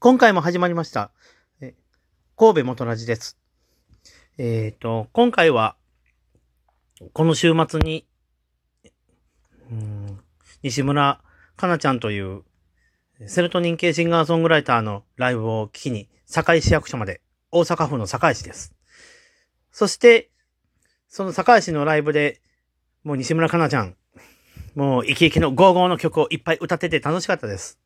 今回も始まりました。え神戸元ラジです。えっ、と、今回は、この週末に、うん西村かなちゃんという、セロトニン系シンガーソングライターのライブを聞きに、堺市役所まで、大阪府の堺市です。そして、その堺市のライブで、もう西村かなちゃん、もうイケイケのゴーゴーの曲をいっぱい歌ってて楽しかったです。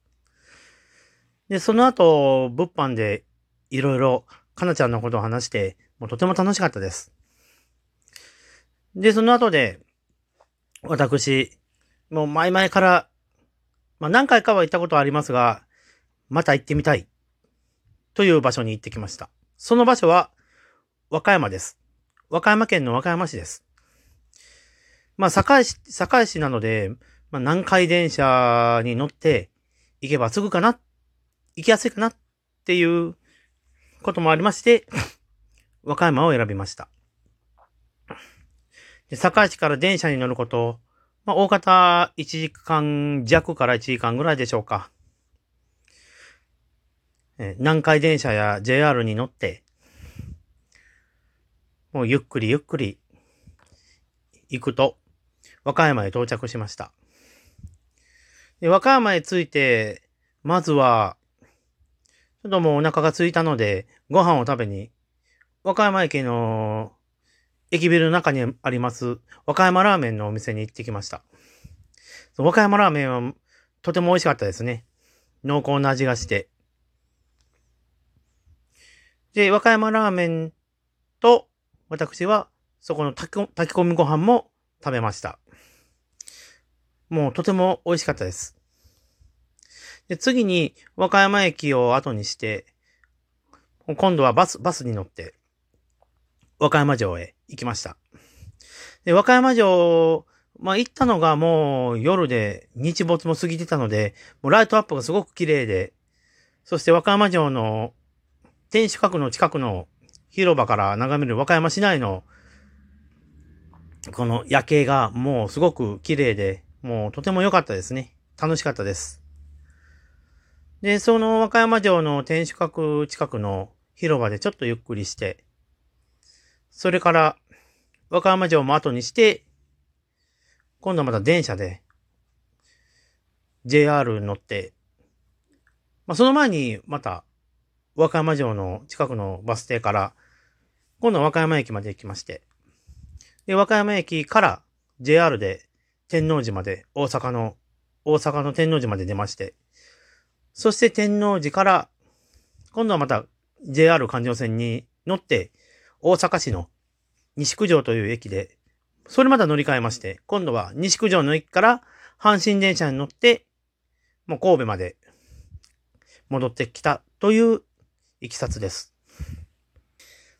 で、その後、物販でいろいろかなちゃんのことを話して、もうとても楽しかったです。で、その後で、私、もう前々から、まあ何回かは行ったことはありますが、また行ってみたい、という場所に行ってきました。その場所は、和歌山です。和歌山県の和歌山市です。まあ、堺市、堺市なので、まあ、南海電車に乗って行けばすぐかな、行きやすいかなっていうこともありまして、和歌山を選びました。で堺市から電車に乗ること、まあ、大方1時間弱から1時間ぐらいでしょうか。え南海電車や JR に乗って、もうゆっくりゆっくり行くと、和歌山へ到着しました。で和歌山へ着いて、まずは、ちょっともうお腹が空いたので、ご飯を食べに、和歌山駅の駅ビルの中にあります、和歌山ラーメンのお店に行ってきました。和歌山ラーメンはとても美味しかったですね。濃厚な味がして。で、和歌山ラーメンと、私は、そこの炊き込みご飯も食べました。もうとても美味しかったです。で、次に和歌山駅を後にして、今度はバス、バスに乗って、和歌山城へ行きました。で、和歌山城、まあ、行ったのがもう夜で日没も過ぎてたので、もうライトアップがすごく綺麗で、そして和歌山城の天守閣の近くの広場から眺める和歌山市内のこの夜景がもうすごく綺麗で、もうとても良かったですね。楽しかったです。で、その和歌山城の天守閣近くの広場でちょっとゆっくりして、それから和歌山城も後にして、今度また電車で JR に乗って、まあ、その前にまた和歌山城の近くのバス停から、今度は和歌山駅まで行きまして、で、和歌山駅から JR で天王寺まで、大阪の、大阪の天王寺まで出まして、そして天王寺から、今度はまた JR 環状線に乗って、大阪市の西九条という駅で、それまた乗り換えまして、今度は西九条の駅から阪神電車に乗って、もう神戸まで戻ってきたといういきさつです。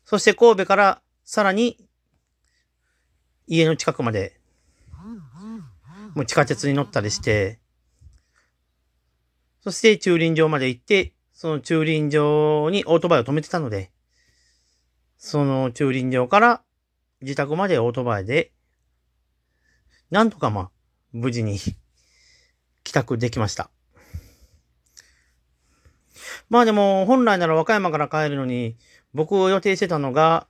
そして神戸からさらに家の近くまでもう地下鉄に乗ったりして、そして駐輪場まで行って、その駐輪場にオートバイを止めてたので、その駐輪場から自宅までオートバイで、なんとかまあ、無事に帰宅できました。まあでも、本来なら和歌山から帰るのに、僕を予定してたのが、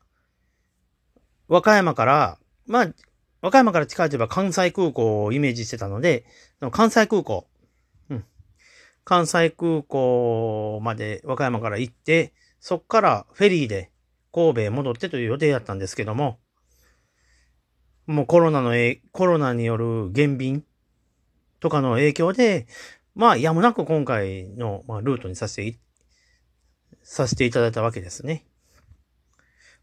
和歌山から、まあ、和歌山から近いといえば関西空港をイメージしてたので、関西空港、関西空港まで和歌山から行って、そっからフェリーで神戸へ戻ってという予定だったんですけども、もうコロナの、コロナによる減便とかの影響で、まあ、やむなく今回の、ルートにさせて、させていただいたわけですね。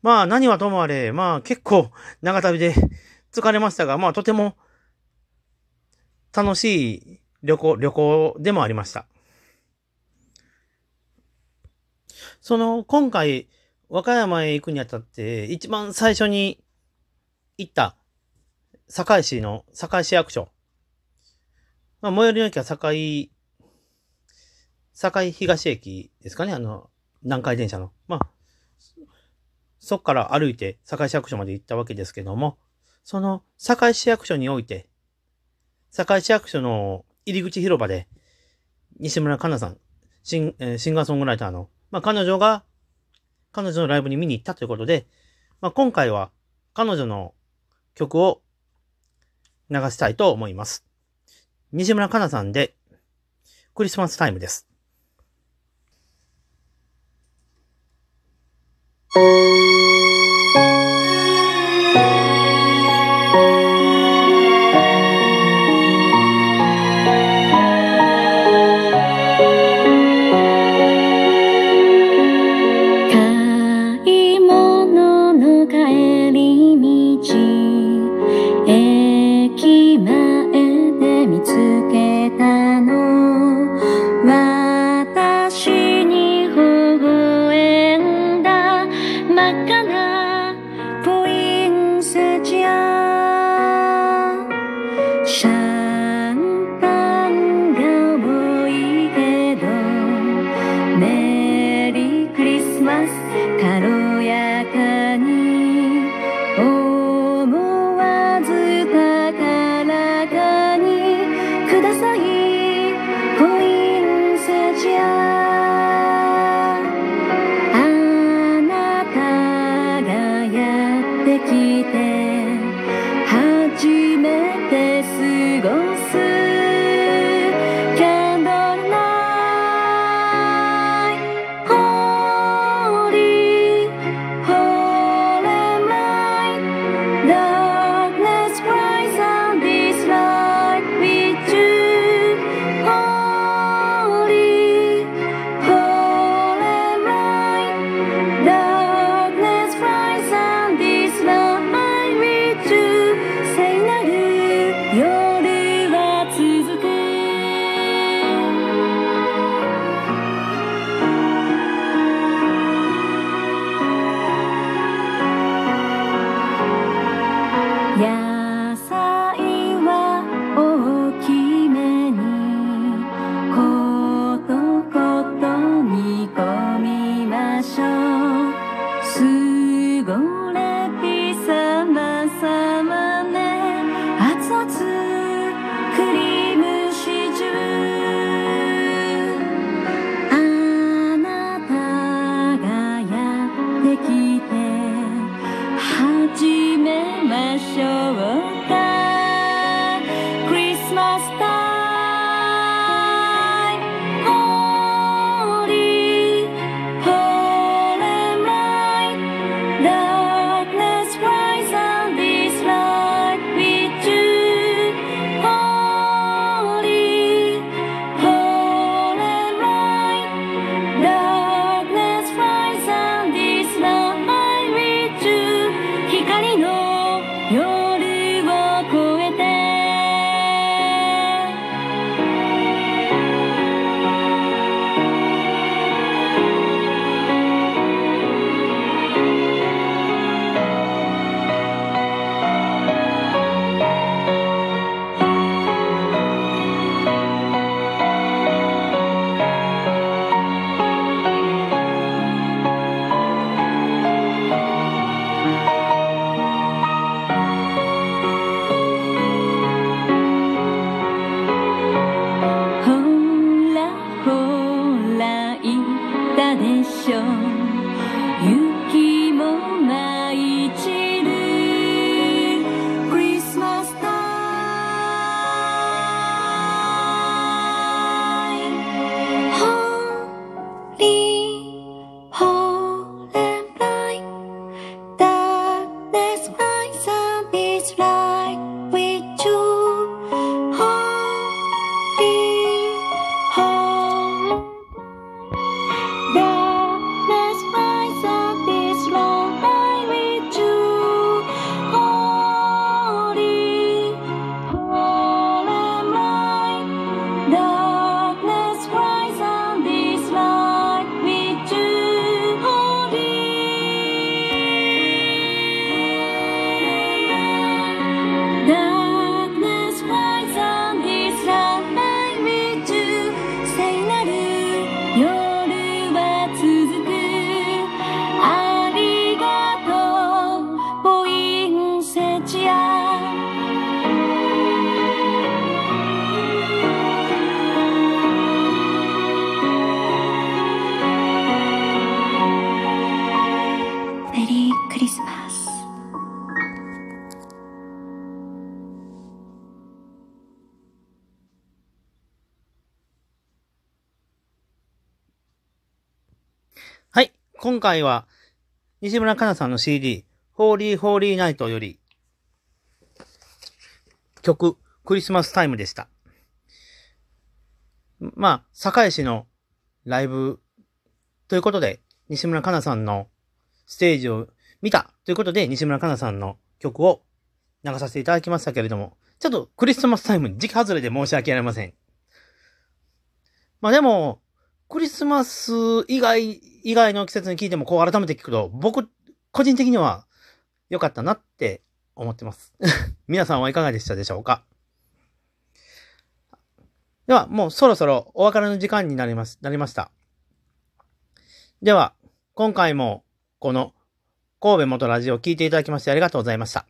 まあ、何はともあれ、まあ、結構長旅で疲れましたが、まあ、とても楽しい旅行、旅行でもありました。その、今回、和歌山へ行くにあたって、一番最初に行った、堺市の、堺市役所。まあ、最寄りの駅は堺、堺東駅ですかね、あの、南海電車の。まあ、そっから歩いて堺市役所まで行ったわけですけども、その堺市役所において、堺市役所の入り口広場で、西村かなさん、シン,、えーシンガーソングライターの、まあ、彼女が、彼女のライブに見に行ったということで、まあ、今回は彼女の曲を流したいと思います。西村かなさんで、クリスマスタイムです。で見つけたの。私に微笑んだ。真っ赤なポインセチア。シャンパンが多いけど。メリークリスマス。軽やか今回は、西村かなさんの CD、ホーリーホーリーナイトより、曲、クリスマスタイムでした。まあ、堺市のライブということで、西村かなさんのステージを見たということで、西村かなさんの曲を流させていただきましたけれども、ちょっとクリスマスタイムに時期外れで申し訳ありません。まあでも、クリスマス以外、以外の季節に聞いてもこう改めて聞くと、僕、個人的には良かったなって思ってます。皆さんはいかがでしたでしょうか？では、もうそろそろお別れの時間になります、なりました。では、今回もこの神戸元ラジオを聞いていただきましてありがとうございました。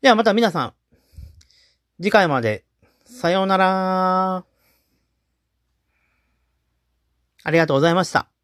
ではまた皆さん、次回まで、さようなら。ありがとうございました。